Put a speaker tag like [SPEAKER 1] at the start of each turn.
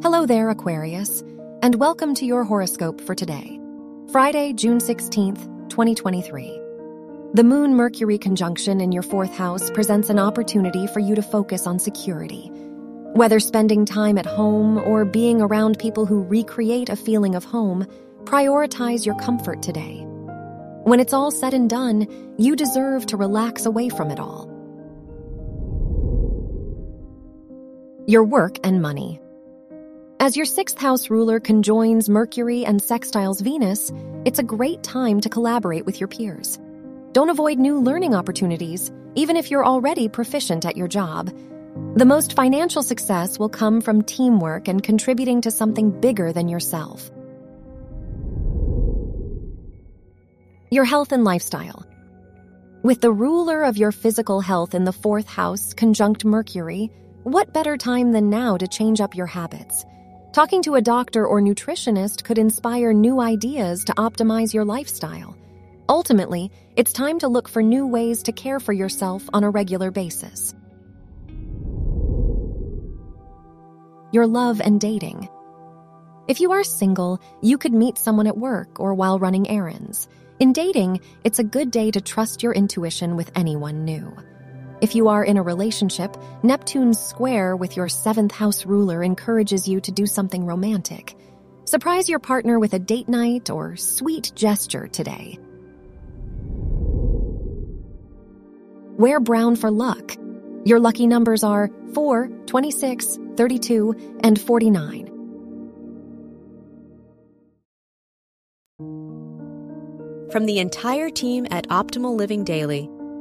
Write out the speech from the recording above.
[SPEAKER 1] Hello there, Aquarius, and welcome to your horoscope for today, Friday, June 16th, 2023. The Moon Mercury conjunction in your fourth house presents an opportunity for you to focus on security. Whether spending time at home or being around people who recreate a feeling of home, prioritize your comfort today. When it's all said and done, you deserve to relax away from it all. Your work and money. As your sixth house ruler conjoins Mercury and sextiles Venus, it's a great time to collaborate with your peers. Don't avoid new learning opportunities, even if you're already proficient at your job. The most financial success will come from teamwork and contributing to something bigger than yourself. Your health and lifestyle. With the ruler of your physical health in the fourth house conjunct Mercury, what better time than now to change up your habits? Talking to a doctor or nutritionist could inspire new ideas to optimize your lifestyle. Ultimately, it's time to look for new ways to care for yourself on a regular basis. Your love and dating. If you are single, you could meet someone at work or while running errands. In dating, it's a good day to trust your intuition with anyone new. If you are in a relationship, Neptune's square with your seventh house ruler encourages you to do something romantic. Surprise your partner with a date night or sweet gesture today. Wear brown for luck. Your lucky numbers are 4, 26, 32, and 49.
[SPEAKER 2] From the entire team at Optimal Living Daily,